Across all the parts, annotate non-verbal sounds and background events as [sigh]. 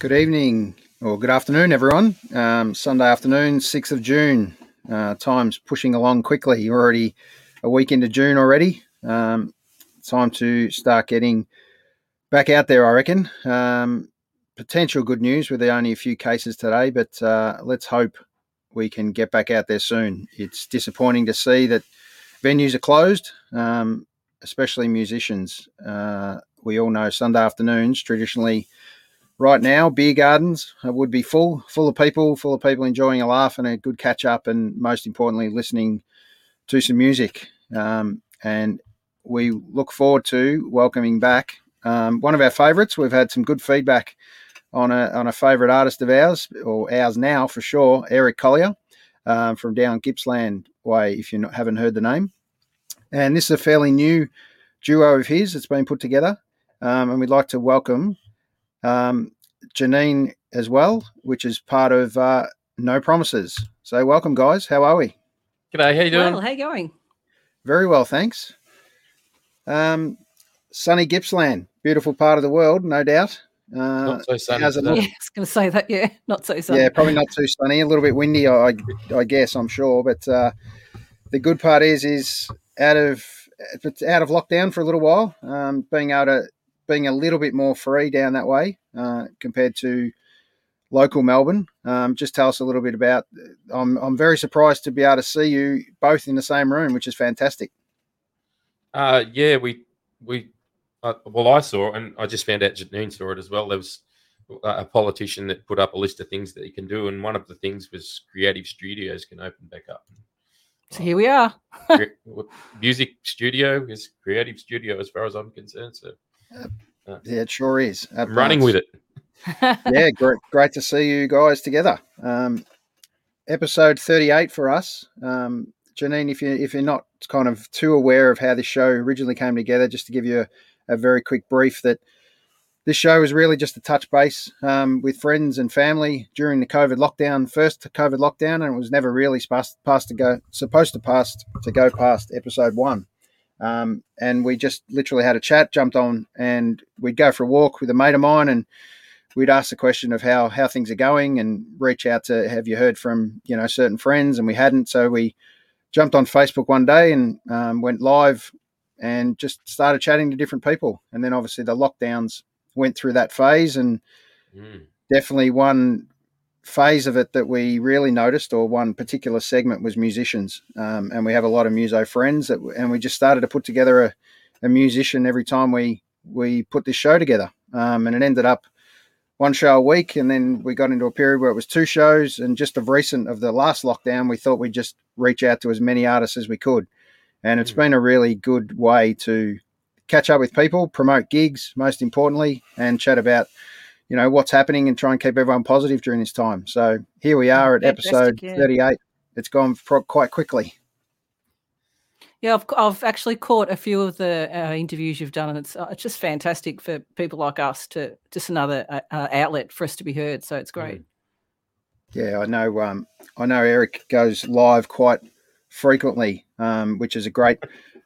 Good evening or good afternoon, everyone. Um, Sunday afternoon, 6th of June. Uh, time's pushing along quickly. You're already a week into June already. Um, time to start getting back out there, I reckon. Um, potential good news with only a few cases today, but uh, let's hope we can get back out there soon. It's disappointing to see that venues are closed, um, especially musicians. Uh, we all know Sunday afternoons traditionally right now, beer gardens would be full, full of people, full of people enjoying a laugh and a good catch up, and most importantly, listening to some music. Um, and we look forward to welcoming back um, one of our favourites. We've had some good feedback on a on a favourite artist of ours, or ours now for sure, Eric Collier um, from down Gippsland Way. If you haven't heard the name, and this is a fairly new duo of his that's been put together, um, and we'd like to welcome um, Janine as well, which is part of uh, No Promises. So, welcome, guys. How are we? G'day. How you doing? Well, how you going? Very well, thanks. Um, sunny Gippsland, beautiful part of the world, no doubt. Uh, not so sunny. How's it look? Yeah, I was going to say that. Yeah, not so sunny. Yeah, probably not too sunny. A little bit windy, I, I guess. I'm sure, but uh, the good part is, is out of it's out of lockdown for a little while. Um, being able to being a little bit more free down that way uh, compared to local Melbourne. Um, just tell us a little bit about. I'm I'm very surprised to be able to see you both in the same room, which is fantastic. Uh, yeah, we we uh, well, I saw it, and I just found out Janine saw it as well. There was a politician that put up a list of things that he can do, and one of the things was creative studios can open back up. So here we are. [laughs] music studio is creative studio as far as I'm concerned. So uh, yeah, it sure is. I'm running with it. [laughs] yeah, great, great to see you guys together. Um, episode 38 for us. Um, Janine, if you if you're not kind of too aware of how this show originally came together, just to give you a, a very quick brief, that this show was really just a touch base um, with friends and family during the COVID lockdown, first COVID lockdown, and it was never really supposed, to go supposed to pass to go past episode one. Um, and we just literally had a chat, jumped on, and we'd go for a walk with a mate of mine, and we'd ask the question of how how things are going, and reach out to have you heard from you know certain friends, and we hadn't, so we jumped on Facebook one day and um, went live, and just started chatting to different people, and then obviously the lockdowns went through that phase, and mm. definitely one phase of it that we really noticed, or one particular segment, was musicians. Um, and we have a lot of muso friends, that, and we just started to put together a, a musician every time we we put this show together. Um, and it ended up one show a week, and then we got into a period where it was two shows. And just of recent of the last lockdown, we thought we'd just reach out to as many artists as we could. And it's mm. been a really good way to catch up with people, promote gigs, most importantly, and chat about you know what's happening and try and keep everyone positive during this time. So here we are at episode. 38. It's gone pro- quite quickly. Yeah, I've, I've actually caught a few of the uh, interviews you've done, and it's uh, it's just fantastic for people like us to just another uh, uh outlet for us to be heard. So it's great. Yeah, I know. Um, I know Eric goes live quite frequently, um, which is a great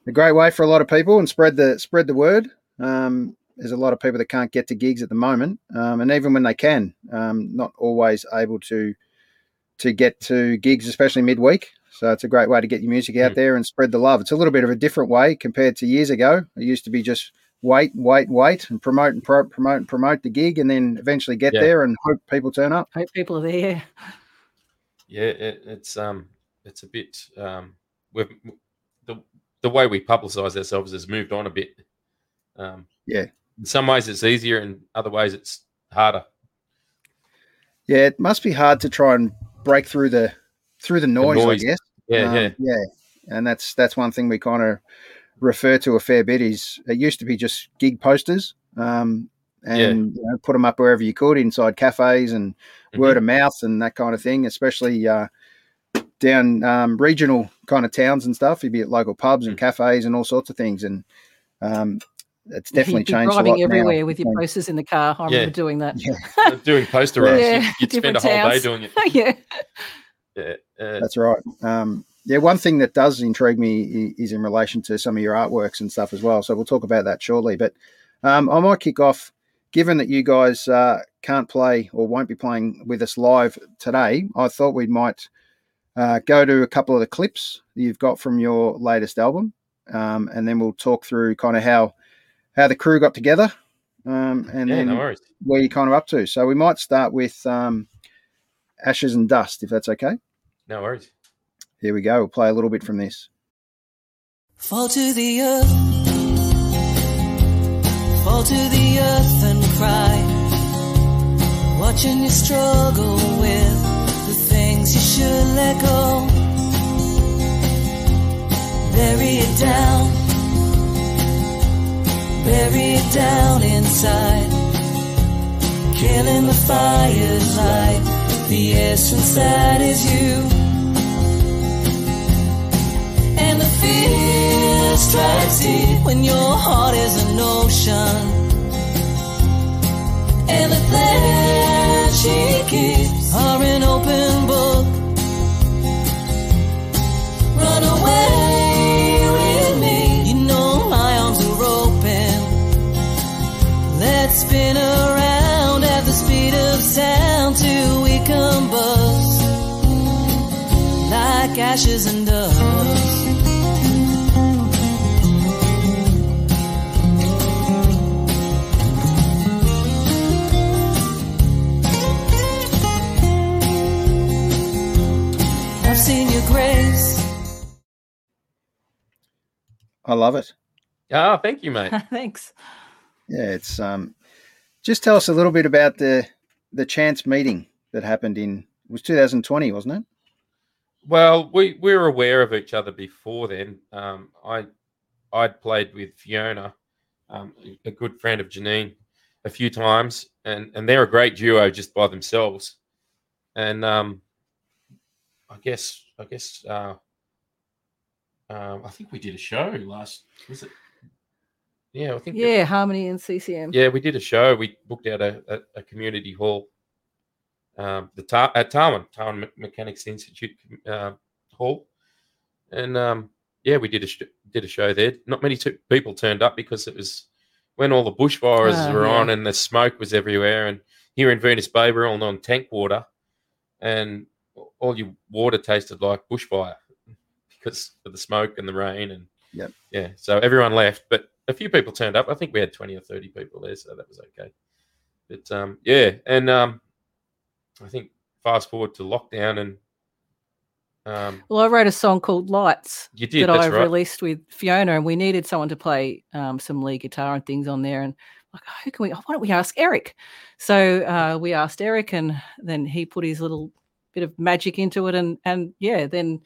a great way for a lot of people and spread the spread the word. Um, there's a lot of people that can't get to gigs at the moment, um, and even when they can, um, not always able to to get to gigs, especially midweek. So it's a great way to get your music out mm. there and spread the love. It's a little bit of a different way compared to years ago. It used to be just wait, wait, wait, and promote and pro- promote and promote the gig, and then eventually get yeah. there and hope people turn up. Hope people are there. Yeah, it, it's um, it's a bit um, we've the the way we publicise ourselves has moved on a bit. Um, yeah, in some ways it's easier, and other ways it's harder. Yeah, it must be hard to try and break through the through the noise, the noise. I guess. Yeah, um, yeah, yeah. And that's that's one thing we kind of refer to a fair bit. Is it used to be just gig posters, um, and yeah. you know, put them up wherever you could inside cafes and mm-hmm. word of mouth and that kind of thing. Especially uh, down um, regional kind of towns and stuff. You'd be at local pubs and mm. cafes and all sorts of things. And um, it's definitely changed. Driving everywhere now. with your posters in the car. I remember doing that. Yeah. [laughs] doing poster runs. Yeah, you'd, you'd spend a whole towns. day doing it. [laughs] yeah. Yeah. Uh, That's right. Um, yeah, one thing that does intrigue me is in relation to some of your artworks and stuff as well. So we'll talk about that shortly. But um, I might kick off given that you guys uh, can't play or won't be playing with us live today, I thought we might uh, go to a couple of the clips that you've got from your latest album, um, and then we'll talk through kind of how how the crew got together, um, and Yeah, then no where you're kind of up to. So we might start with um, Ashes and Dust, if that's okay. No worries. Here we go. We'll play a little bit from this. Fall to the earth. Fall to the earth and cry. Watching you struggle with the things you should let go. Bury it down. Bury it down inside. Killing the fire's light. The essence that is you. And the fear strikes deep when your heart is an ocean. And the plans she keeps are an open book. Run away Let's spin around at the speed of sound till we combust like ashes and dust. I've seen your grace. I love it. Ah, thank you, mate. [laughs] Thanks. Yeah, it's um, just tell us a little bit about the the chance meeting that happened in was 2020, wasn't it? Well, we, we were aware of each other before then. Um, I I'd played with Fiona, um, a good friend of Janine, a few times, and and they're a great duo just by themselves. And um, I guess I guess uh, um, I think we did a show last. Was it? Yeah, I think. it- Yeah, Harmony and CCM. yeah, we did a show. We booked out a, a, a community hall, um, the Tar- at Tarwin, Tarwin Me- Mechanics Institute uh, hall, and um, yeah, we did a sh- did a show there. Not many t- people turned up because it was when all the bushfires Ah, were yeah. on and the smoke was everywhere. And here in Venus Bay, we're all on tank water, and all your water tasted like bushfire [laughs] because of the smoke and the rain and Yep. yeah. So everyone left, but a few people turned up. I think we had twenty or thirty people there, so that was okay. But um, yeah, and um, I think fast forward to lockdown, and um, Well, I wrote a song called Lights you did. that I right. released with Fiona, and we needed someone to play um, some lead guitar and things on there. And like, who can we? Why don't we ask Eric? So uh, we asked Eric, and then he put his little bit of magic into it, and and yeah, then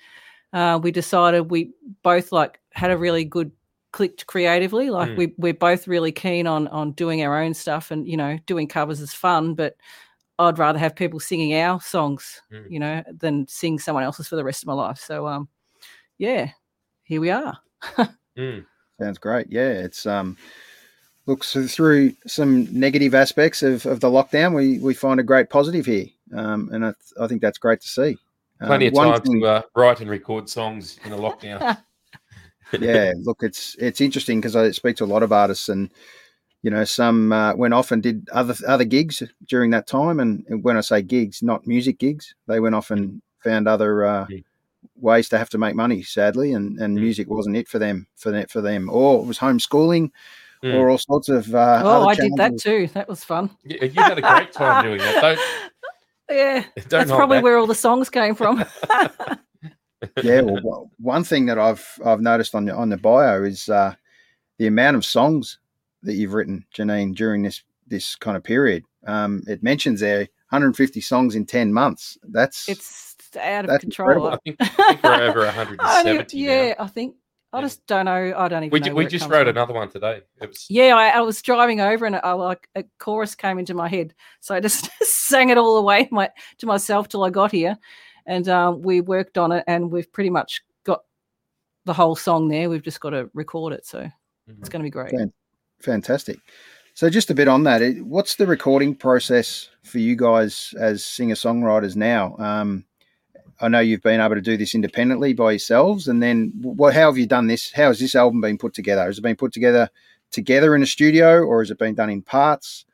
uh, we decided we both like had a really good clicked creatively. Like Mm. we we're both really keen on on doing our own stuff, and you know, doing covers is fun, but I'd rather have people singing our songs, Mm. you know, than sing someone else's for the rest of my life. So um, yeah, here we are. [laughs] Mm. Sounds great. Yeah, it's um, looks through some negative aspects of, of the lockdown. We we find a great positive here, um, and I, I think that's great to see. Um, Plenty of time thing- to uh, write and record songs in a lockdown. [laughs] yeah, [laughs] look, it's it's interesting because I speak to a lot of artists, and you know, some uh, went off and did other other gigs during that time. And when I say gigs, not music gigs, they went off and found other uh, Mm. ways to have to make money. Sadly, and and Mm. music wasn't it for them for that for them, or it was homeschooling, Mm. or all sorts of. Uh, oh, other I did that too. That was fun. you, you had a great time doing that. Don't, [laughs] Yeah, [laughs] don't that's probably back. where all the songs came from. Yeah, well, well, one thing that I've I've noticed on the on the bio is uh, the amount of songs that you've written, Janine, during this this kind of period. Um, it mentions there 150 songs in 10 months. That's it's out of That's control. I think, I think we're [laughs] over I don't 170 now. yeah, I think I just don't know. I don't even. We, know ju- where we it just comes wrote from. another one today. It was Yeah, I, I was driving over and I like a chorus came into my head, so I just [laughs] sang it all the way my, to myself till I got here, and um, we worked on it, and we've pretty much got the whole song there. We've just got to record it, so it's Mhm. going to be great. Fantastic. So, just a bit on that, what's the recording process for you guys as singer songwriters now? Um, I know you've been able to do this independently by yourselves, and then what? How have you done this? How has this album been put together? Has it been put together together in a studio, or has it been done in parts?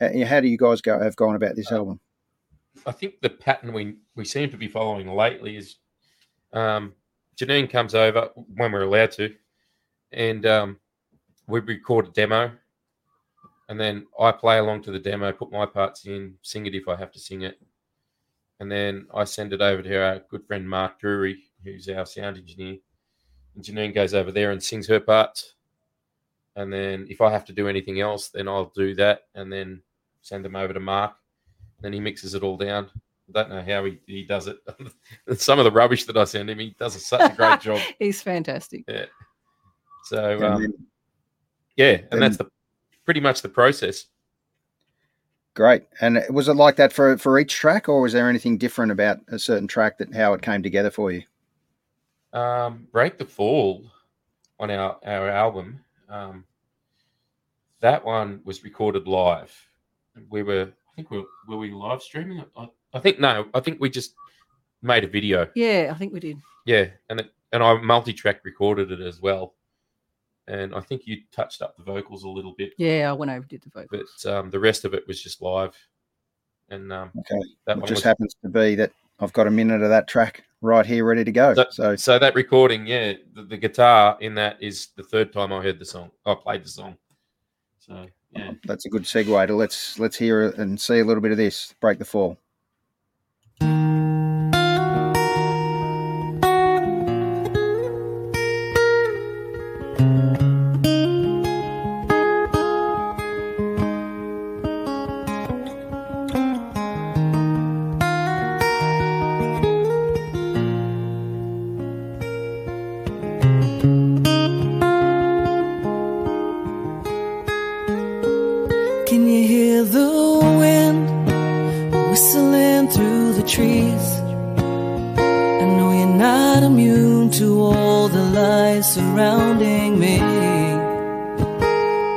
How, how do you guys go have gone about this Uh, album? I think the pattern we we seem to be following lately is um, Janine comes over when we're allowed to, and um, we record a demo, and then I play along to the demo, put my parts in, sing it if I have to sing it, and then I send it over to our good friend Mark Drury, who's our sound engineer. And Janine goes over there and sings her parts, and then if I have to do anything else, then I'll do that, and then send them over to Mark then he mixes it all down. I don't know how he, he does it. [laughs] Some of the rubbish that I send him, he does such a great [laughs] job. He's fantastic. Yeah. So And um, then- yeah, then- and that's the pretty much the process. great. And was it like that for for each track, or was there anything different about a certain track that how it came together for you? Um, Break the Fall on our our album. Um, that one was recorded live. We were, I think, we were, were we live streaming? I, I think no. I think we just made a video. Yeah, I think we did. Yeah, and it, and I multi-track recorded it as well. And I think you touched up the vocals a little bit, Yeah, I went over did the vocals. but um, the rest of it was just live. And um, Okay, that it just was, happens to be that I've got a minute of that track right here ready to go. So- So so that recording, yeah, the, the guitar in that is the third time I heard the song. I played the song. So yeah, that's a good segue to let's let's hear and see a little bit of this. Break the fall. Through the trees? I know you're not immune to all the lies surrounding me.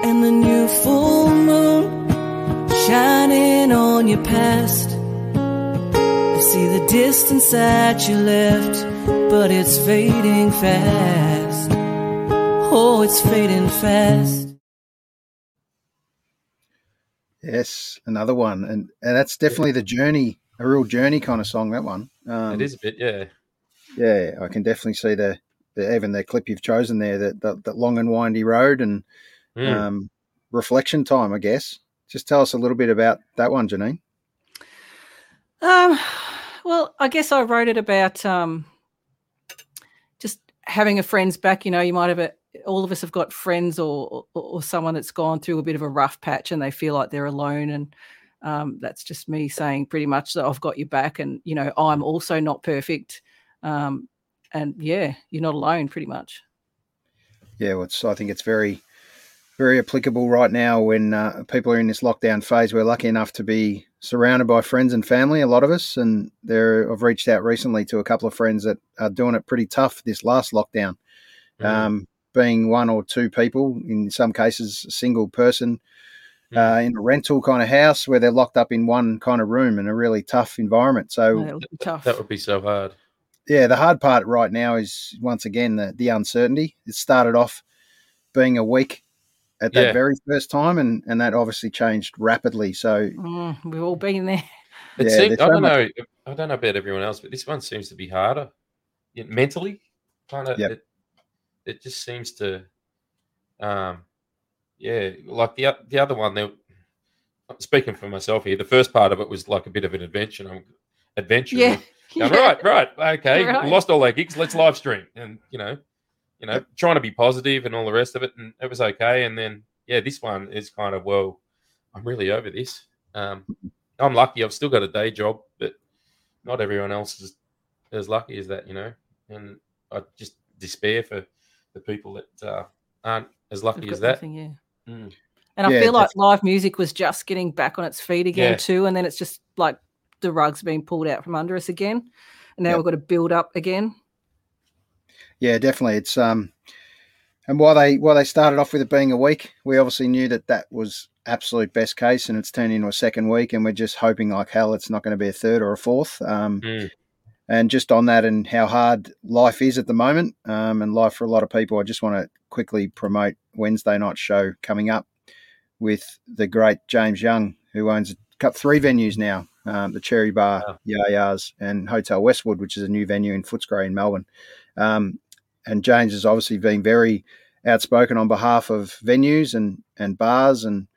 And the new full moon shining on your past. I see the distance that you left, but it's fading fast. Oh, it's fading fast. Yes, another one, and, and that's definitely the journey, a real journey kind of song. That one. Um, it is a bit, yeah. Yeah, I can definitely see the, the even the clip you've chosen there, that that, that long and windy road and Mm. um, reflection time. I guess. Just tell us a little bit about that one, Janine. Um, well, I guess I wrote it about um, just having a friend's back. You know, you might have a, all of us have got friends or, or or someone that's gone through a bit of a rough patch and they feel like they're alone. And um, that's just me saying pretty much that I've got your back. And you know, I'm also not perfect. Um, and yeah, you're not alone, pretty much. Yeah, well, it's, I think it's very, very applicable right now when uh, people are in this lockdown phase. We're lucky enough to be surrounded by friends and family, a lot of us, and there I've reached out recently to a couple of friends that are doing it pretty tough this last lockdown. Mm. Um, being one or two people, in some cases, a single person uh, in a rental kind of house where they're locked up in one kind of room in a really tough environment. So, Yeah, it would be tough. that would be so hard. yeah, the hard part right now is once again the, the uncertainty. It started off being a week at that Yeah. very first time, and, and that obviously changed rapidly. So, Mm, we've all been there. [laughs] It Yeah, seems, there's I don't much- know. I don't know about everyone else, but this one seems to be harder mentally. Kind of. Yep. It, it just seems to. Um, yeah, like the the other one. There, I'm speaking for myself here. The first part of it was like a bit of an adventure. I'm adventure. Yeah. Going, [laughs] yeah. Right, right, okay. Right. Lost all our gigs. Let's live stream, and you know, you know, trying to be positive and all the rest of it, and it was okay. And then, yeah, this one is kind of well, I'm really over this. Um, I'm lucky. I've still got a day job, but not everyone else is as lucky as that, you know. And I just despair for the people that uh, aren't as lucky as that. nothing, yeah. Mm. And I Yeah, feel like live music was just getting back on its feet again Yeah. too, and then it's just like the rug's being pulled out from under us again, and now Yep. we've got to build up again. yeah, definitely, it's um, and while they while they started off with it being a week, we obviously knew that that was absolute best case, and it's turned into a second week, and we're just hoping like hell it's not going to be a third or a fourth. Um, Mm. and just on that and how hard life is at the moment um, and life for a lot of people i just want to quickly promote wednesday night show coming up with the great james young who owns got three venues now: um, the Cherry Bar, Wow. Yah Yah's, and Hotel Westwood, which is a new venue in Footscray in Melbourne. Um, and James has obviously been very outspoken on behalf of venues and and bars, and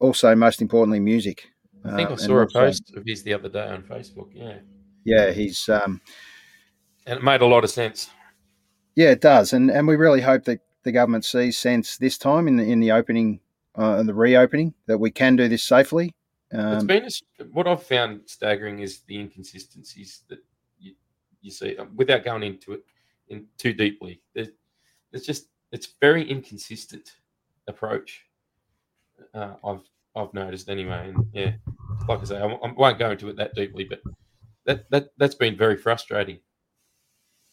also most importantly, music. I think Uh, I saw a post of his the other day on Facebook. Yeah, Yeah, he's um, and it made a lot of sense. Yeah, it does, and and we really hope that the government sees sense this time in the in the opening, uh, in the reopening, that we can do this safely. it's Um, been a what I've found staggering is the inconsistencies that you, you see um, without going into it in too deeply. There's, it's just it's very inconsistent approach. Uh, I've I've noticed anyway, and yeah, like I say, I, I won't go into it that deeply, but that that that's been very frustrating.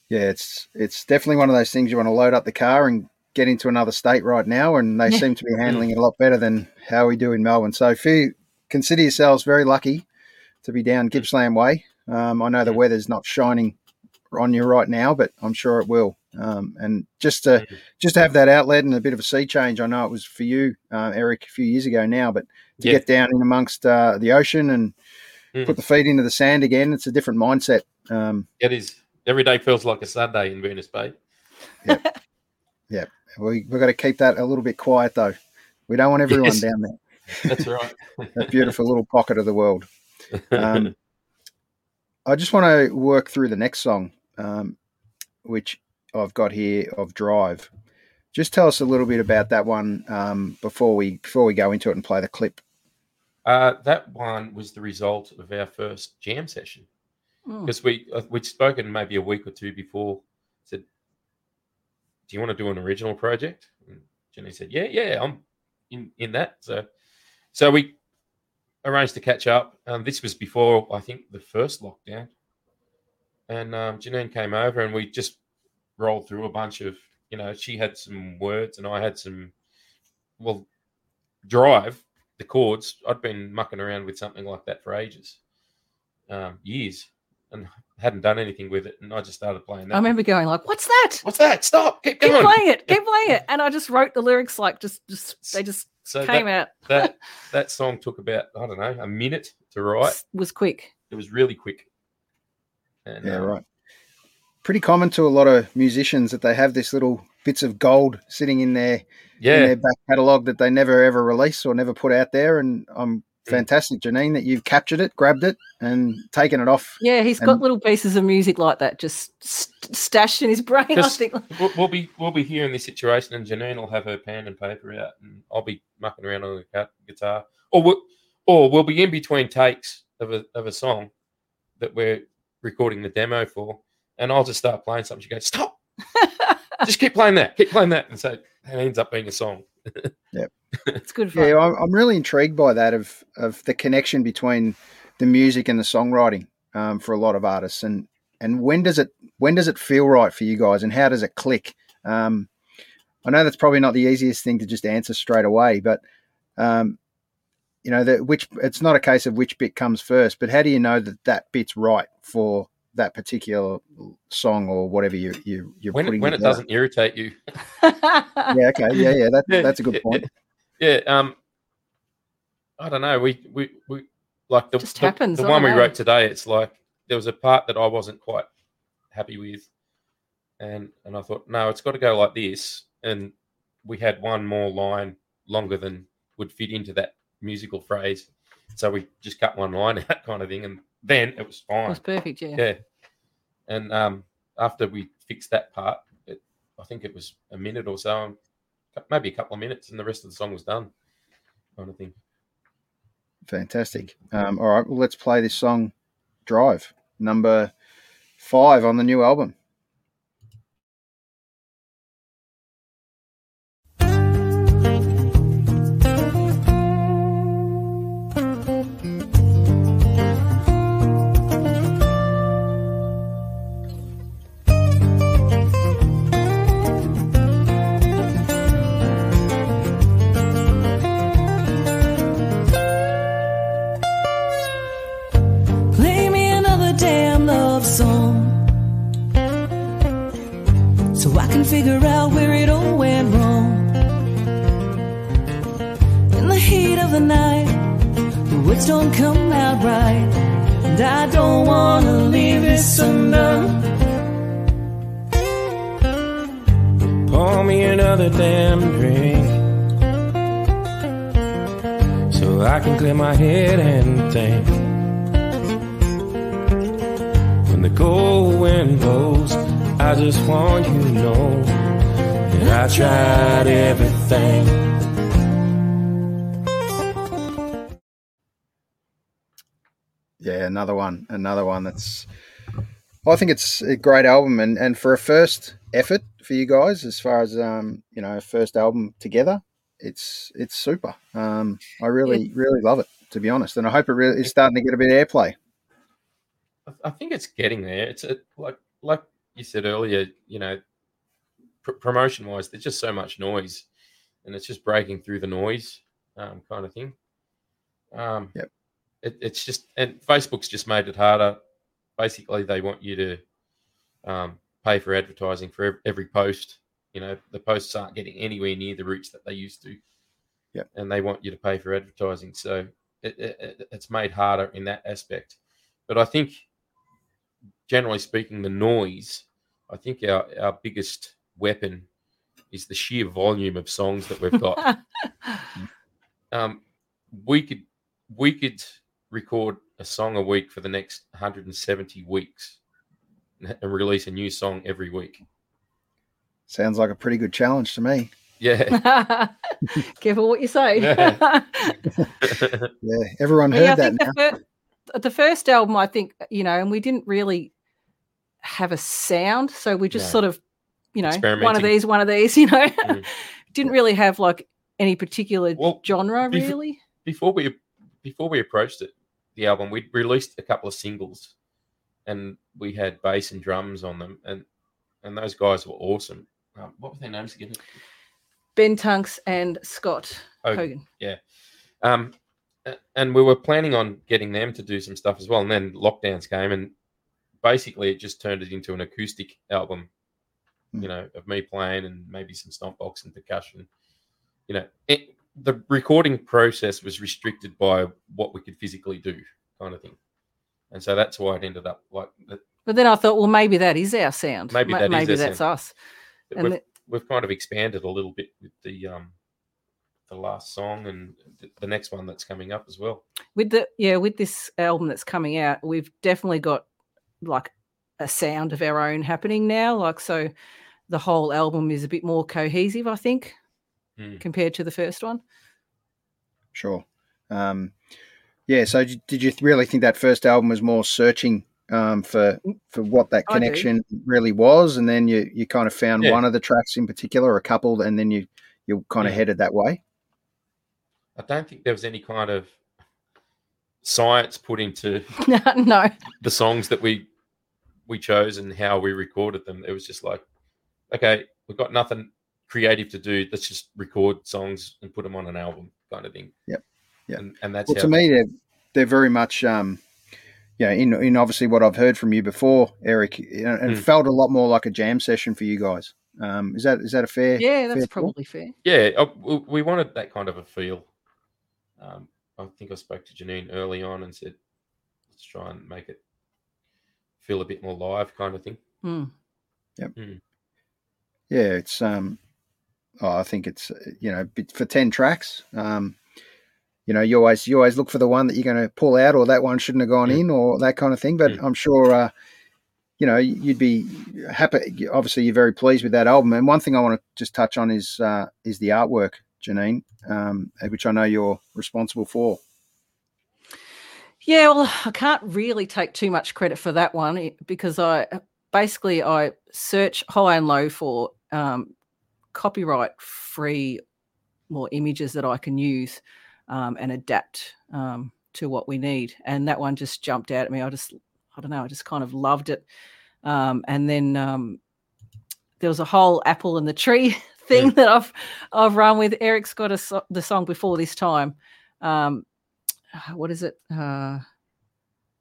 yeah, it's it's definitely one of those things you want to load up the car and get into another state right now, and they Yeah. seem to be handling it a lot better than how we do in Melbourne. So, if you consider yourselves very lucky to be down Gippsland Way, um, I know the weather's not shining on you right now, but I'm sure it will. Um, and just to Mm. just to have that outlet and a bit of a sea change, I know it was for you, uh, Eric, a few years ago now, but to Yeah. get down in amongst uh, the ocean and Mm. put the feet into the sand again, it's a different mindset. Um, It is every day feels like a Sunday in Venus Bay. [laughs] we we've got to keep that a little bit quiet though. We don't want everyone Yes. down there. [laughs] That's right. [laughs] That beautiful little pocket of the world. Um, [laughs] I just want to work through the next song, um, which I've got here of Drive. Just tell us a little bit about that one um, before we before we go into it and play the clip. Uh, that one was the result of our first jam session Mm. because we uh, we'd spoken maybe a week or two before. Said, "Do you want to do an original project?" And Jenny said, "Yeah, yeah, I'm in in that." So, so we arranged to catch up. Um, this was before I think the first lockdown, and um, Janine came over and we just rolled through a bunch of you know she had some words and I had some well drive the chords. I'd been mucking around with something like that for ages, um, years, and hadn't done anything with it. And I just started playing that. I remember going like, "What's that? What's that? Stop! Keep Keep playing it, keep playing it." And I just wrote the lyrics like just, just they just So came that, out. that [laughs] that song took about I don't know a minute to write. Was quick. It was really quick. And, Yeah, um, right. Pretty common to a lot of musicians that they have this little bits of gold sitting in their in Yeah, their back catalogue that they never ever release or never put out there. And I'm. Fantastic, Janine, that you've captured it, grabbed it, and taken it off. Yeah, he's got little pieces of music like that just st- stashed in his brain. I think. [laughs] we'll, we'll be we'll be here in this situation, and Janine will have her pen and paper out, and I'll be mucking around on the guitar, or we'll, or we'll be in between takes of a of a song that we're recording the demo for, and I'll just start playing something. She goes, "Stop! [laughs] just keep playing that, keep playing that," and so it ends up being a song. [laughs] It's good fun. Yeah, I'm, I'm really intrigued by that of of the connection between the music and the songwriting um, for a lot of artists, and and when does it when does it feel right for you guys, and how does it click? Um, I know that's probably not the easiest thing to just answer straight away, but um, you know, that which it's not a case of which bit comes first, but how do you know that that bit's right for that particular song or whatever you you you're When it, putting when it together? doesn't irritate you, [laughs] Yeah, okay, yeah, yeah, that, [laughs] that's a good point. Yeah. Um, I don't know. We we we like the Just the, happens, the one we know. wrote today. It's like there was a part that I wasn't quite happy with, and and I thought no, it's got to go like this. And we had one more line longer than would fit into that musical phrase, so we just cut one line [laughs] out, kind of thing, and then it was fine. It was perfect. Yeah. Yeah. And um, after we fixed that part, it, I think it was a minute or so, maybe a couple of minutes, and the rest of the song was done, kind of thing. Fantastic. Um, all right, well, let's play this song, Drive, number five on the new album. I think it's a great album, and, and for a first effort for you guys, as far as um, you know, first album together, it's it's super. Um, I really really love it to be honest, and I hope it really is starting to get a bit of airplay. I- I think it's getting there. It's a, like like you said earlier. You know, pr- promotion wise, there's just so much noise, and it's just breaking through the noise, um, kind of thing. Um, Yep. It, it's just and Facebook's just made it harder. Basically, they want you to um, pay for advertising for every post. You know, the posts aren't getting anywhere near the reach that they used to. Yep. And they want you to pay for advertising, so it, it- it's made harder in that aspect. But I think generally speaking, the noise, I think our, our biggest weapon is the sheer volume of songs that we've got. [laughs] um, we could we could record a song a week for the next 170 weeks and and release a new song every week. Sounds like a pretty good challenge to me. Yeah. [laughs] [laughs] Careful what you say. Yeah. [laughs] Yeah, everyone heard Yeah, that now. the, fir- the first album, I think, you know, and we didn't really have a sound. So we just No. sort of, you know, one of these, one of these, you know, Mm. didn't really have like any particular Well, genre, bef- really. before we before we approached it, the album, we released a couple of singles, and we had bass and drums on them, and and those guys were awesome. Um, what were their names again? Ben Tunks and Scott Hogan. Hogan. Um, and we were planning on getting them to do some stuff as well, and then lockdowns came, and basically it just turned it into an acoustic album. Hmm. You know, of me playing and maybe some stomp box and percussion. You know, it, the recording process was restricted by what we could physically do, kind of thing. And so that's why it ended up like. But then I thought, well, maybe that is our sound. Maybe Ma- that is maybe that's sound. us. And We've, the- we've kind of expanded a little bit with the um the last song and the next one that's coming up as well. with the yeah with this album that's coming out we've definitely got like a sound of our own happening now like so the whole album is a bit more cohesive i think Mm. compared to the first one Sure. Um, yeah. So, did did you really think that first album was more searching um, for for what that connection really was, and then you you kind of found Yeah. one of the tracks in particular, or a couple, and then you you kind of headed that way? I don't think there was any kind of science put into [laughs] no the songs that we we chose and how we recorded them. It was just like, okay, we've got nothing creative to do. Let's just record songs and put them on an album, kind of thing. Yep. Yep. And, and that's Well, how to me, they're they're very much, um, you know, in in obviously what I've heard from you before, Eric, you know, and it Mm. felt a lot more like a jam session for you guys. Um, is that is that a fair? yeah that's fair call? probably fair yeah, uh, we- we wanted that kind of a feel. Um, I think I spoke to Janine early on and said, let's try and make it feel a bit more live, kind of thing. Hmm. Yeah, it's um, oh, I think it's uh, you know for ten tracks. Um, you know, you always you always look for the one that you're going to pull out, or that one shouldn't have gone Mm. in, or that kind of thing. But Mm. I'm sure, uh, you know, you'd be happy. Obviously, you're very pleased with that album. And one thing I want to just touch on is uh, is the artwork, Janine, um, which I know you're responsible for. Yeah, well, I can't really take too much credit for that one eh, because I basically I search high and low for um, copyright free more images that I can use um, and adapt um, to what we need. And that one just jumped out at me. I just I don't know, I just kind of loved it. Um, and then um, there was a whole apple in the tree [laughs] thing that I've I've run with. Eric's got a so- the song before this time. Um, [sighs] what is it? Uh,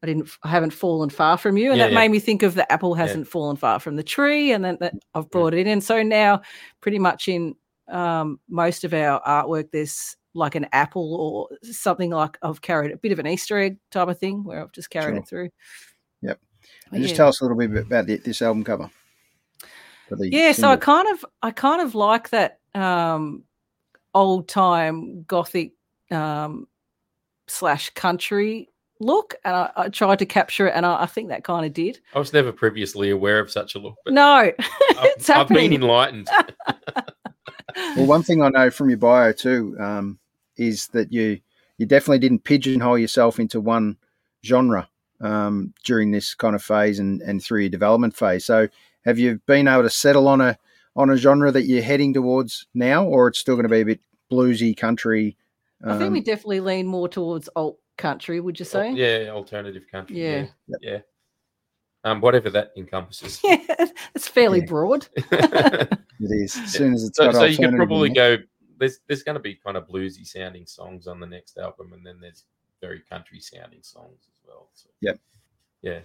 I didn't. I haven't fallen far from you, and Yeah, that yeah. made me think of the apple hasn't fallen far from the tree, and then that I've brought it in. And so now, pretty much in um, most of our artwork, there's like an apple or something like I've carried a bit of an Easter egg type of thing where I've just carried Sure. it through. Yep. And just tell us a little bit about the, this album cover. yeah so i kind of i kind of like that um old time gothic um slash country look and i, I tried to capture it and I, I think that kind of did I was never previously aware of such a look, but no [laughs] I've, I've been enlightened. [laughs] Well, one thing I know from your bio too um, is that you you definitely didn't pigeonhole yourself into one genre um, during this kind of phase and, and through your development phase. So, have you been able to settle on a on a genre that you're heading towards now, or it's still going to be a bit bluesy country? i think we um, definitely lean more towards alt country would you say yeah, alternative country. Yeah. Yeah. Yeah. Um, whatever that encompasses. [laughs] yeah it's fairly Yeah. broad [laughs] [laughs] it is as soon as it's so, got so you can probably go. There's there's going to be kind of bluesy sounding songs on the next album, and then there's very country sounding songs as well. So, Yep. Yeah.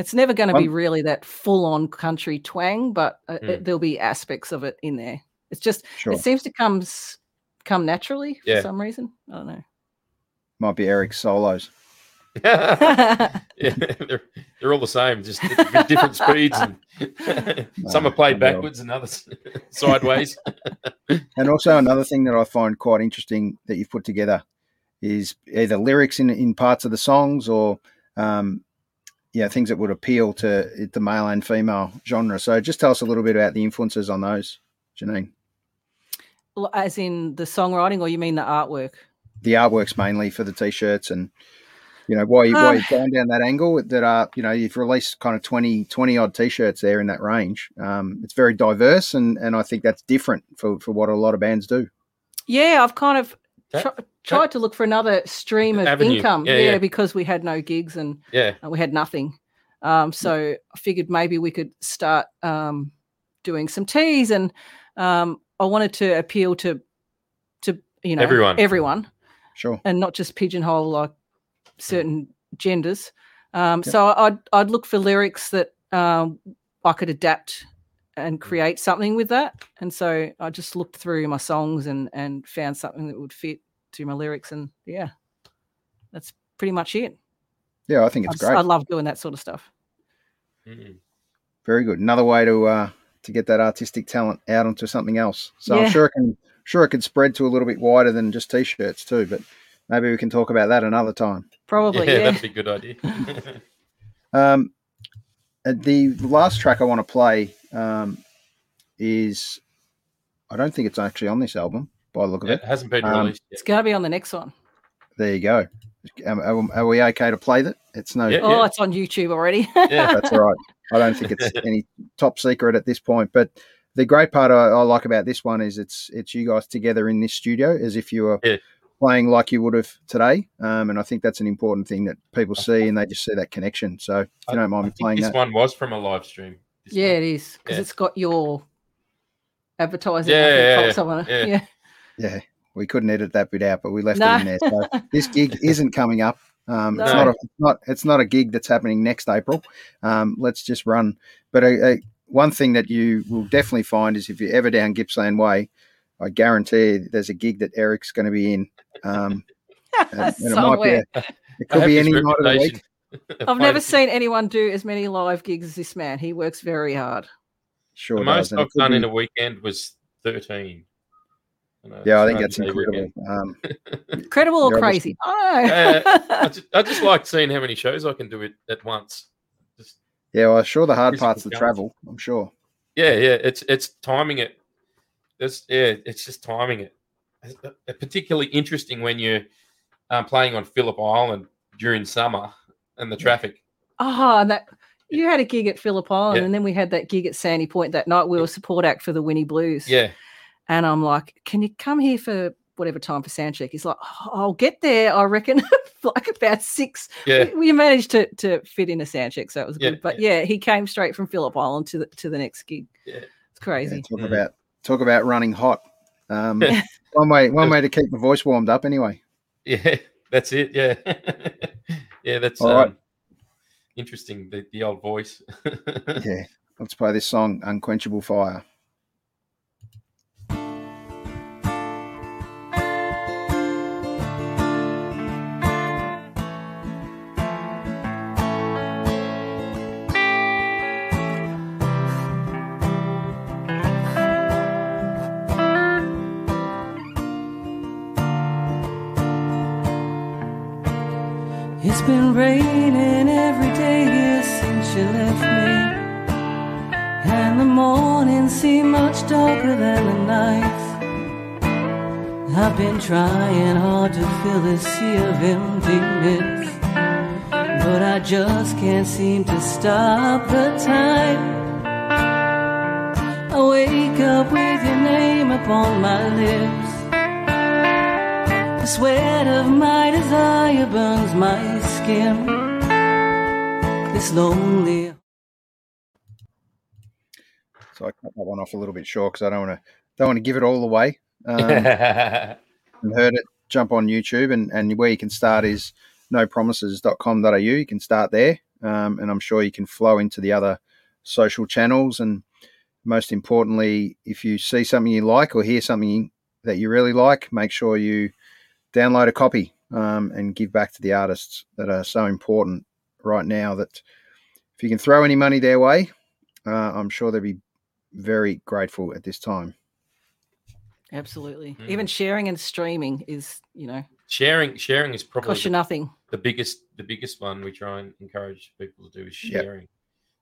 it's never going to be really that full on country twang but uh, Mm. it, there'll be aspects of it in there it's just Sure, it seems to come s- come naturally for Yeah. some reason i don't know might be Eric's solos. [laughs] [laughs] yeah, they're they're all the same, just different speeds. And [laughs] some are played backwards and others sideways. And also another thing that I find quite interesting that you've put together is either lyrics in in parts of the songs or um, yeah things that would appeal to the male and female genre. So just tell us a little bit about the influences on those, Janine. L- As in the songwriting, or you mean the artwork? The artworks mainly for the t-shirts and you know why you why Uh, you've gone down that angle that are you know you've released kind of 20, 20 odd t-shirts there in that range. Um, it's very diverse and and I think that's different for for what a lot of bands do. Yeah, I've kind of That- tr- tried to look for another stream of Avenue. income. Yeah, Yeah, yeah. because we had no gigs and Yeah, uh, we had nothing. Um, so I figured maybe we could start um, doing some teas, and um, I wanted to appeal to to you know Everyone. everyone, Sure. and not just pigeonhole like certain genders. Um, So I'd I'd look for lyrics that um, I could adapt and create something with that. And so I just looked through my songs and and found something that would fit to my lyrics. And yeah, that's pretty much it. Yeah, I think I, it's just- great. I love doing that sort of stuff. Mm. Very good. Another way to uh, to get that artistic talent out onto something else. So Yeah. I'm sure it can sure it could spread to a little bit wider than just t-shirts too. But maybe we can talk about that another time. Probably, yeah, yeah. that'd be a good idea. [laughs] Um, uh, the last track I want to play um, is I don't think it's actually on this album by the look of it it. hasn't been Um, released It's yet. going to be on the next one. There you go. Um, are, are we okay to play that? It's no. Yeah. Oh, it's on YouTube already. Yeah, That's all right. I don't think it's [laughs] any top secret at this point. But the great part I, I like about this one is it's it's you guys together in this studio as if you were Yeah. playing like you would have today. Um, and I think that's an important thing that people see and they just see that connection. So if you don't mind I me playing this that, one was from a live stream. Yeah, one. it is because Yeah. it's got your advertising. Yeah, up at the yeah, yeah, somewhere. yeah. yeah. yeah, we couldn't edit that bit out, but we left No. it in there. So this gig [laughs] isn't coming up. Um, It's No. not a it's not it's not a gig that's happening next April. Um, let's just run. But a, a, one thing that you will definitely find is if you're ever down Gippsland Way, I guarantee there's a gig that Eric's going to be in. Um, [laughs] and, and it might be Somewhere. a, it could be any night of the week. [laughs] I've never seen anyone do as many live gigs as this man. He works very hard. Sure The does. most I've done be- in a weekend was thirteen. [laughs] You know, yeah, I think that's incredible. Um, Incredible or Yeah, crazy? I Yeah, don't know. I just, I just like seeing how many shows I can do it at once. Just yeah, well, sure. The hard part's the travel. I'm sure. yeah, yeah. It's it's timing it. It's yeah, it's just timing it. It's, uh, particularly interesting when you're um, playing on Phillip Island during summer and the traffic. Oh, that you had a gig at Phillip Island, Yeah. and then we had that gig at Sandy Point that night. We were support act for the Winnie Blues. Yeah, And I'm like, can you come here for whatever time for sound check? He's like, oh, I'll get there, I reckon, [laughs] like about six. yeah. We, we managed to to fit in a sound check, so it was Yeah, good. But yeah. he came straight from Phillip Island to the to the next gig. Yeah. It's Yeah, crazy. talk Mm. about talk about running hot. Um, Yeah. [laughs] one way one way to keep the voice warmed up. Anyway. Yeah, [laughs] that's it. Yeah, yeah, that's All right. um, interesting. The, the old voice. Yeah. Let's play this song, Unquenchable Fire. Raining every day since you left me. And the mornings seem much darker than the nights. I've been trying hard to fill this sea of emptiness. But I just can't seem to stop the time. I wake up with your name upon my lips. The sweat of my desire burns my skin. This lonely. So I cut that one off a little bit short because I don't want to don't want to give it all away. Um, yeah, [laughs] and heard it, jump on YouTube, and, and where you can start is nopromises.com.au. You can start there, um, and I'm sure you can flow into the other social channels. And most importantly, if you see something you like or hear something that you really like, make sure you download a copy um, and give back to the artists that are so important right now. That if you can throw any money their way, uh, I'm sure they'll be very grateful at this time. Absolutely. Mm. Even sharing and streaming is, you know, sharing sharing is probably cost you the, nothing. the biggest the biggest one we try and encourage people to do is Yep. sharing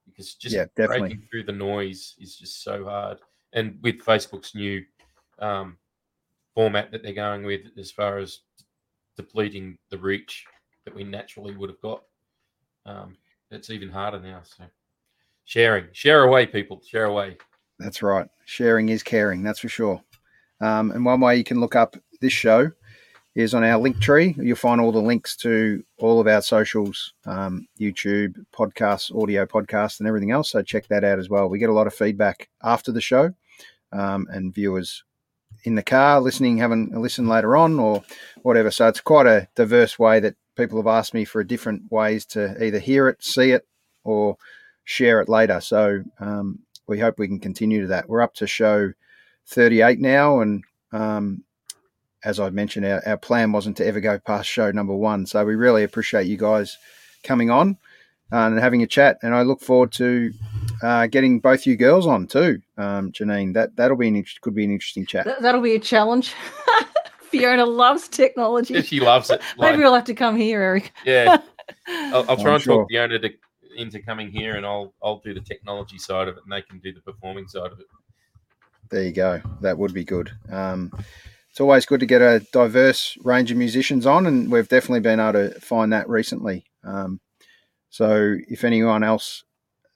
because just Yeah, definitely. breaking through the noise is just so hard and with facebook's new um, format that they're going with as far as depleting the reach that we naturally would have got um, it's even harder now so sharing share away people share away That's right. Sharing is caring, that's for sure. Um, and one way you can look up this show is on our Linktree. You'll find all the links to all of our socials, um, YouTube, podcasts, audio podcasts, and everything else. So check that out as well. We get a lot of feedback after the show um, and viewers in the car listening, having a listen later on or whatever. So it's quite a diverse way that people have asked me for different ways to either hear it, see it, or share it later. So um, we hope we can continue to that. We're up to show 38 now, and um, as I mentioned, our, our plan wasn't to ever go past show number one. So we really appreciate you guys coming on and having a chat. And I look forward to uh, getting both you girls on too, um, Janine. That that'll be an inter- could be an interesting chat. That, that'll be a challenge. [laughs] Fiona loves technology. she loves it [laughs] like, Maybe we'll have to come here, Eric. yeah [laughs] I'll, I'll try I'm and sure. talk Fiona to, into coming here, and I'll I'll do the technology side of it, and they can do the performing side of it. There you go. That would be good. Um, it's always good to get a diverse range of musicians on, and we've definitely been able to find that recently. Um, so, if anyone else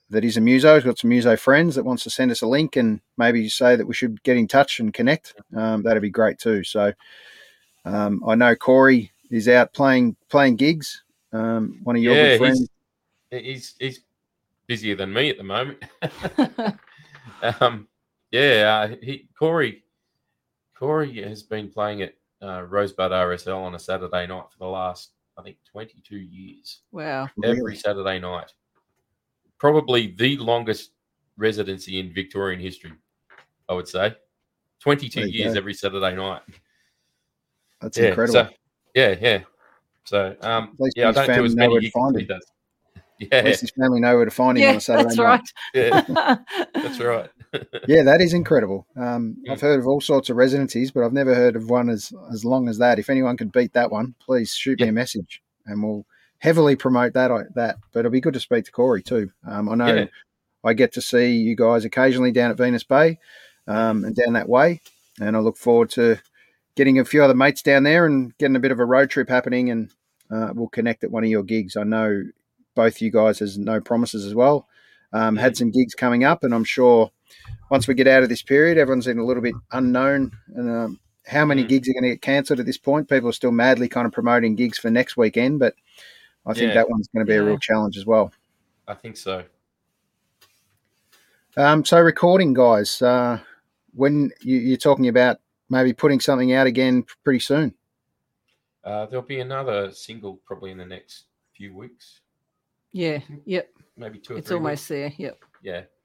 that is a muso has got some muso friends that wants to send us a link and maybe say that we should get in touch and connect, um, that'd be great too. So, um, I know Corey is out playing playing gigs. Um, one of your Yeah, good friends. He's he's busier than me at the moment. [laughs] [laughs] um, yeah, uh, he Corey Corey has been playing at uh, Rosebud RSL on a Saturday night for the last I think twenty two years. wow. Every Really? Saturday night, probably the longest residency in Victorian history. I would say twenty two years go. every Saturday night. That's yeah, incredible. So, yeah, yeah. So um, yeah, I don't do as know many where to gigs find as he him. does. [laughs] At Yeah, least his family know where to find him on a Saturday that's night. yeah, right. [laughs] that's right. Yeah, that is incredible. Um, Mm. I've heard of all sorts of residencies, but I've never heard of one as as long as that. If anyone can beat that one, please shoot me a message, and we'll heavily promote that. That, but it'll be good to speak to Corey too. Um, I know Yeah. I get to see you guys occasionally down at Venus Bay, um, and down that way, and I look forward to getting a few other mates down there and getting a bit of a road trip happening, and uh, we'll connect at one of your gigs. I know both you guys has no promises as well. Um, had some gigs coming up, and I'm sure once we get out of this period, everyone's in a little bit unknown and um, how many Mm. gigs are going to get cancelled at this point. People are still madly kind of promoting gigs for next weekend, but I think Yeah. that one's going to be a real challenge as well. I think so. Um, so recording, guys, uh, when you, you're talking about maybe putting something out again pretty soon. Uh, there'll be another single probably in the next few weeks, yeah. Yep. maybe two or It's three. almost weeks. there. Yep. Yeah, it's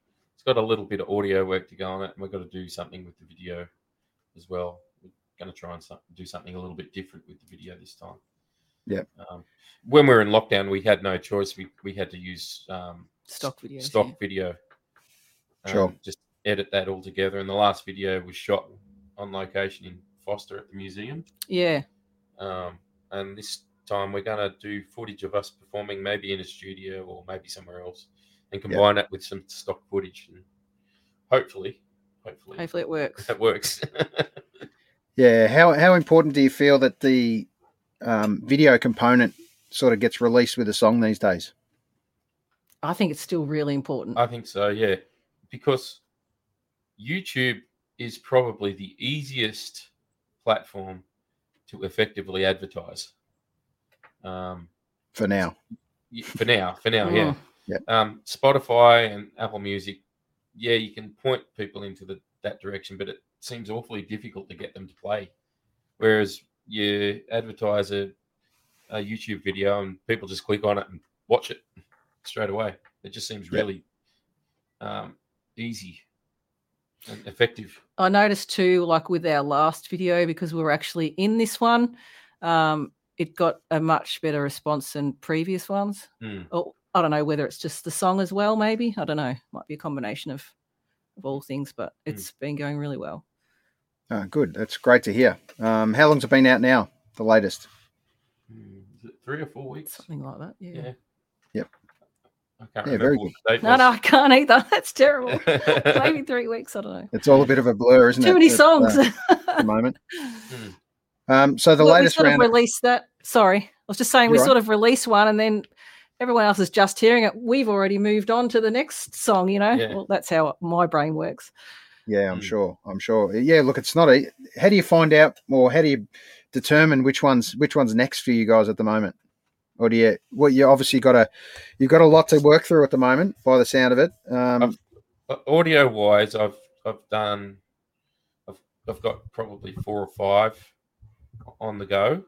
got a little bit of audio work to go on it, and we've got to do something with the video as well. We're going to try and do something a little bit different with the video this time. Yep. Um, when we were in lockdown, we had no choice. We we had to use um, Stock video. stock yeah. video. Um, Sure. Just edit that all together. And the last video was shot on location in Foster at the museum. Yeah. Um, and this time, we're going to do footage of us performing, maybe in a studio or maybe somewhere else, and combine that with some stock footage, and hopefully, hopefully, Hopefully it works. [laughs] that works. Yeah. How how important do you feel that the um, video component sort of gets released with a song these days? I think it's still really important. I think so, yeah, because YouTube is probably the easiest platform to effectively advertise. Um, For now, for now, for now, yeah. Mm. Yep. Um, Spotify and Apple Music, yeah, you can point people into the, that direction, but it seems awfully difficult to get them to play. Whereas you advertise a, a YouTube video and people just click on it and watch it straight away. It just seems Yep. really um, easy and effective. I noticed too, like with our last video, because we were actually in this one, um, it got a much better response than previous ones. Or I don't know whether it's just the song as well, maybe. I don't know. Might be a combination of of all things, but Hmm. it's been going really well. oh, good. That's great to hear. Um, how long's it been out now? The latest. Hmm, Is it three or four weeks? Something like that. Yeah. Yeah. Yep. I can't Yeah, remember very what the date No, no, I can't either. [laughs] That's terrible. [laughs] maybe three weeks. I don't know. It's all a bit of a blur, isn't it? Too many at, uh, songs. [laughs] at the moment. Hmm. Um, so the Well, latest we sort round. of released that. Sorry, I was just saying we You're right. sort of released one, and then everyone else is just hearing it. We've already moved on to the next song. You know, Yeah. well, that's how my brain works. Yeah, I'm Mm. sure. I'm sure. Yeah, look, it's not a. How do you find out, or how do you determine which one's which one's next for you guys at the moment? Or do you? Well, you obviously got a, you've got a lot to work through at the moment, by the sound of it. Um, audio wise, I've I've done, I've I've got probably four or five on the go,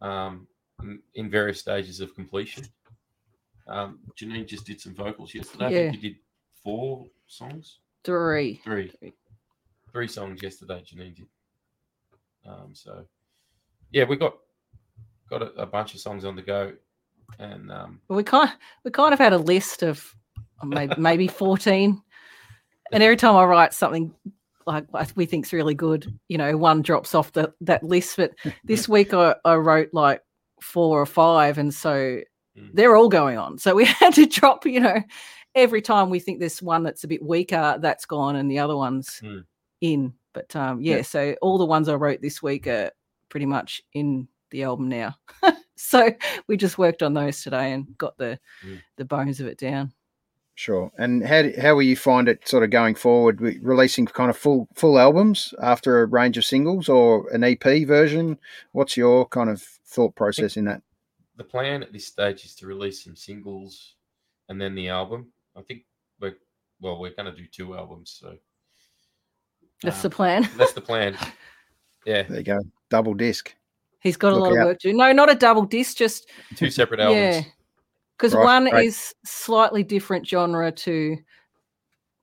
um, in- various stages of completion. Um, Janine just did some vocals yesterday. I Yeah. think you did four songs, Three. three, Three. three songs yesterday. Janine did. Um, so, yeah, we got got a, a bunch of songs on the go, and um, But we kind we kind of had a list of uh, maybe [laughs] maybe fourteen, and every time I write something like we think's really good, you know, one drops off the that list. But this week I, I wrote like four or five, and so Mm. they're all going on. So we [laughs] had to drop, you know, every time we think there's one that's a bit weaker, that's gone, and the other one's Mm. in. But um, yeah, Yeah. so all the ones I wrote this week are pretty much in the album now. [laughs] so we just worked on those today and got the Mm. the bones of it down. Sure. And how how will you find it sort of going forward? Wi- Releasing kind of full full albums after a range of singles, or an EP version? What's your kind of thought process in that? the plan at this stage is to release some singles and then the album. I think we're well, we're going to do two albums, so That's um, the plan. that's the plan. [laughs] Yeah, There you go, double disc. He's got a lot out. of work to do. No, not a double disc, just two separate albums. yeah. Because Right, one great. is slightly different genre to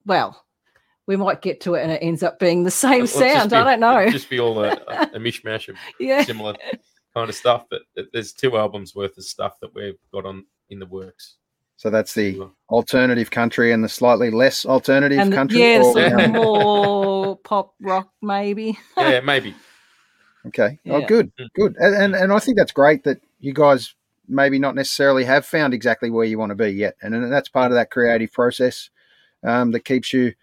well, we might get to it and it ends up being the same It'll just sound. be- I don't know. Just be all a, a, a [laughs] mishmash of yeah. similar kind of stuff. But there's two albums worth of stuff that we've got on in the works. So that's the alternative country and the slightly less alternative And the- country. yeah, or- sort Yeah. of more pop rock maybe. yeah, maybe. [laughs] Okay. Oh, good, Mm. good, and, and and I think that's great that you guys maybe not necessarily have found exactly where you want to be yet, and, and that's part of that creative process um, that keeps you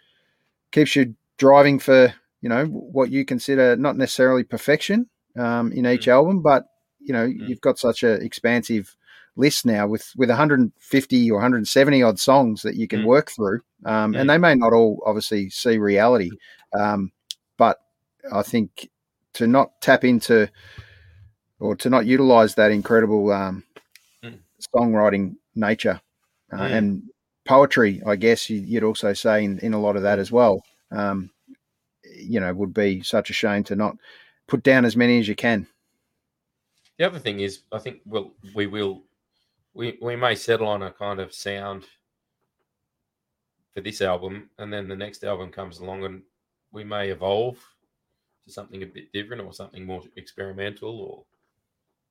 keeps you driving for you know what you consider not necessarily perfection um, in each Mm. album, but you know Mm. you've got such an expansive list now with with 150 or 170 odd songs that you can Mm. work through, um, Mm. and they may not all obviously see reality, um, but I think to not tap into or to not utilize that incredible um, Mm. Songwriting nature uh, Mm. and poetry, I guess you- you'd also say in, in a lot of that as well. Um, you know, would be such a shame to not put down as many as you can. The other thing is, I think we'll we will we we may settle on a kind of sound for this album, and then the next album comes along, and we may evolve to something a bit different or something more experimental, or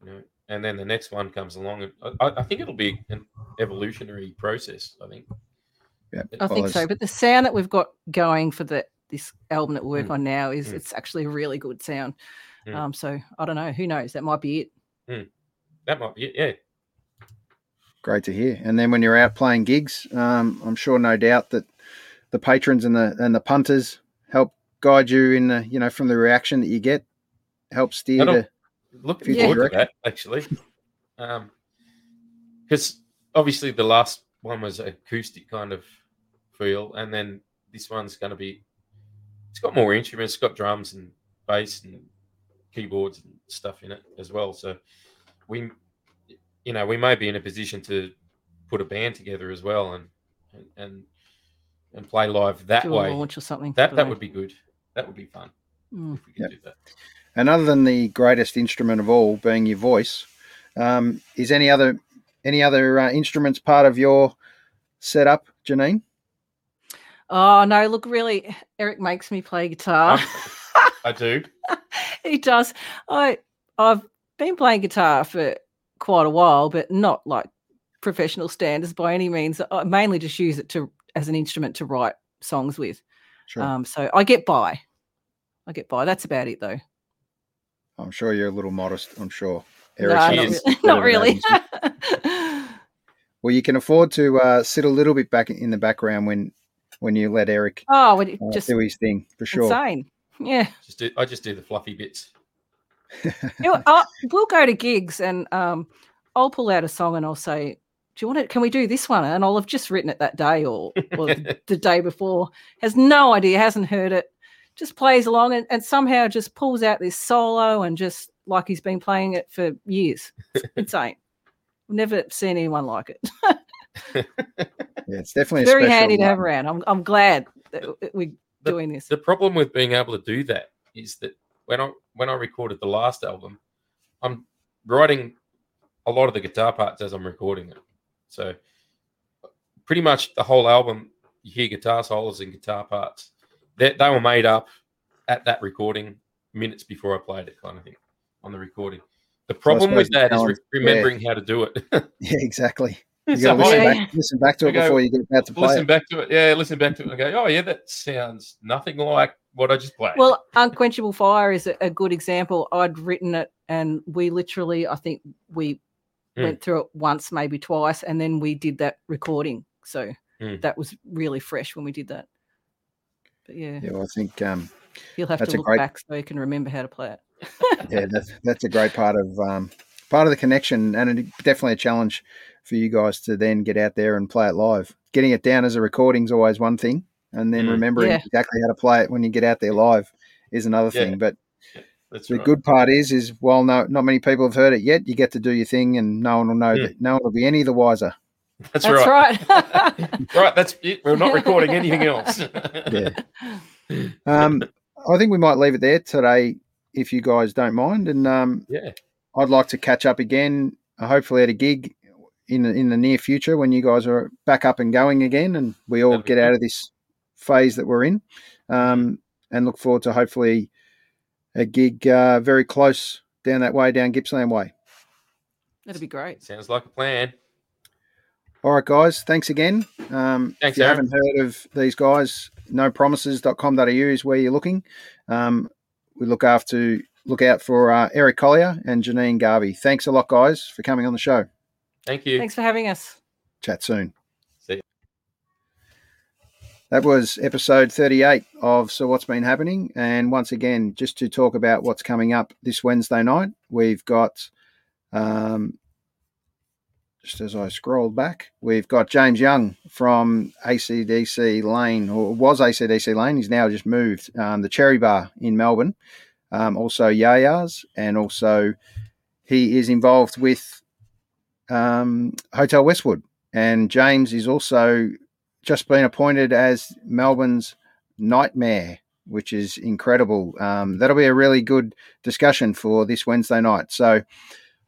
you know, and then the next one comes along, and I, I think it'll be an evolutionary process. I think. Yeah, I think so. But the sound that we've got going for the this album that we work Mm. on now is Mm. it's actually a really good sound. Mm. Um, so I don't know. Who knows? That might be it. that might be it. Yeah. Great to hear. And then when you're out playing gigs, um, I'm sure, no doubt, that the patrons and the and the punters help guide you in the you know from the reaction that you get, help steer I don't- the Looking Yeah. forward to that actually, Um, because obviously the last one was acoustic kind of feel, and then this one's going to be. It's got more instruments. It's got drums and bass and keyboards and stuff in it as well. So we, you know, we may be in a position to put a band together as well and and and, and play live that Do a way. launch or something. That that Dunno. would be good. That would be fun Mm. if we could Yep. do that. And other than the greatest instrument of all being your voice, um, is any other any other uh, instruments part of your setup, Janine? Oh no! Look, really, Eric makes me play guitar. I do. [laughs] he does. I I've been playing guitar for quite a while, but not like professional standards by any means. I mainly just use it to as an instrument to write songs with. Sure. Um, so I get by. I get by. That's about it, though. I'm sure you're a little modest. I'm sure. No, Eric not, is [laughs] not really. Well, you can afford to uh, sit a little bit back in the background when when you let Eric [laughs] oh, would it uh, just do his thing for sure. insane. Yeah. Just do, I just do the fluffy bits. [laughs] You know, I'll- we'll go to gigs and um, I'll pull out a song and I'll say, "Do you want it? Can we do this one?" And I'll have just written it that day or, or the, the day before. Has no idea, hasn't heard it. Just plays along and, and somehow just pulls out this solo and just like he's been playing it for years. It's [laughs] insane. I've never seen anyone like it. [laughs] Yeah, it's definitely a Very special handy to have around. I'm I'm glad that we're The- doing this. The problem with being able to do that is that when I when I recorded the last album, I'm writing a lot of the guitar parts as I'm recording it. So pretty much the whole album, you hear guitar solos and guitar parts. They, they were made up at that recording minutes before I played it, kind of thing, on the recording. The problem suppose with that is re- challenge- yeah. remembering how to do it. [laughs] Yeah, exactly. [laughs] You So got to listen, I- Yeah. back, listen back to it go, before you get about to play listen it. back to it. Yeah, listen back to it and go, oh, yeah, that sounds nothing like what I just played. Well, Unquenchable Fire is a, a good example. I'd written it and we literally, I think we Mm. went through it once, maybe twice, and then we did that recording. So Mm. that was really fresh when we did that. But yeah, Yeah, well, I think um, you'll have to look great- back so you can remember how to play it. yeah, that's that's a great part of um, part of the connection, and it, definitely a challenge for you guys to then get out there and play it live. Getting it down as a recording is always one thing, and then Mm. remembering Yeah. exactly how to play it when you get out there live is another Yeah. thing. But That's the right. good part is, is while no, not many people have heard it yet, you get to do your thing, and no one will know Mm. that no one will be any the wiser. That's, That's right. right. [laughs] right, that's it. We're not recording anything [laughs] else. Yeah. [laughs] Um, I think we might leave it there today, if you guys don't mind, and um, yeah. I'd like to catch up again, uh, hopefully at a gig in the, in the near future when you guys are back up and going again, and we all That'd get out of this phase that we're in, um, and look forward to hopefully a gig uh, very close down that way, down Gippsland Way. That'd be great. Sounds like a plan. All right, guys, thanks again. Um, Thanks, if you Aaron. haven't heard of these guys, nopromises.com.au is where you're looking. Um, we look after look out for uh, Eric Collier and Janine Garvey. Thanks a lot, guys, for coming on the show. Thank you. Thanks for having us. Chat soon. See ya. That was episode 38 of So What's Been Happening. And once again, just to talk about what's coming up this Wednesday night, we've got, um, just as I scrolled back, we've got James Young from ACDC Lane, or was ACDC Lane. He's now just moved, um, the Cherry Bar in Melbourne. Um, also, Yah Yah's, and also he is involved with um, Hotel Westwood. And James is also just been appointed as Melbourne's night mayor, which is incredible. Um, that'll be a really good discussion for this Wednesday night. So,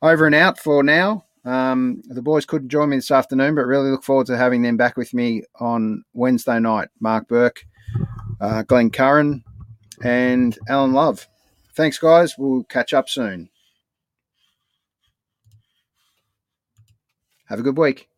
over and out for now. Um, the boys couldn't join me this afternoon, but really look forward to having them back with me on Wednesday night. Mark Burke, uh, Glenn Curran, and Alan Love. Thanks, guys. We'll catch up soon. Have a good week.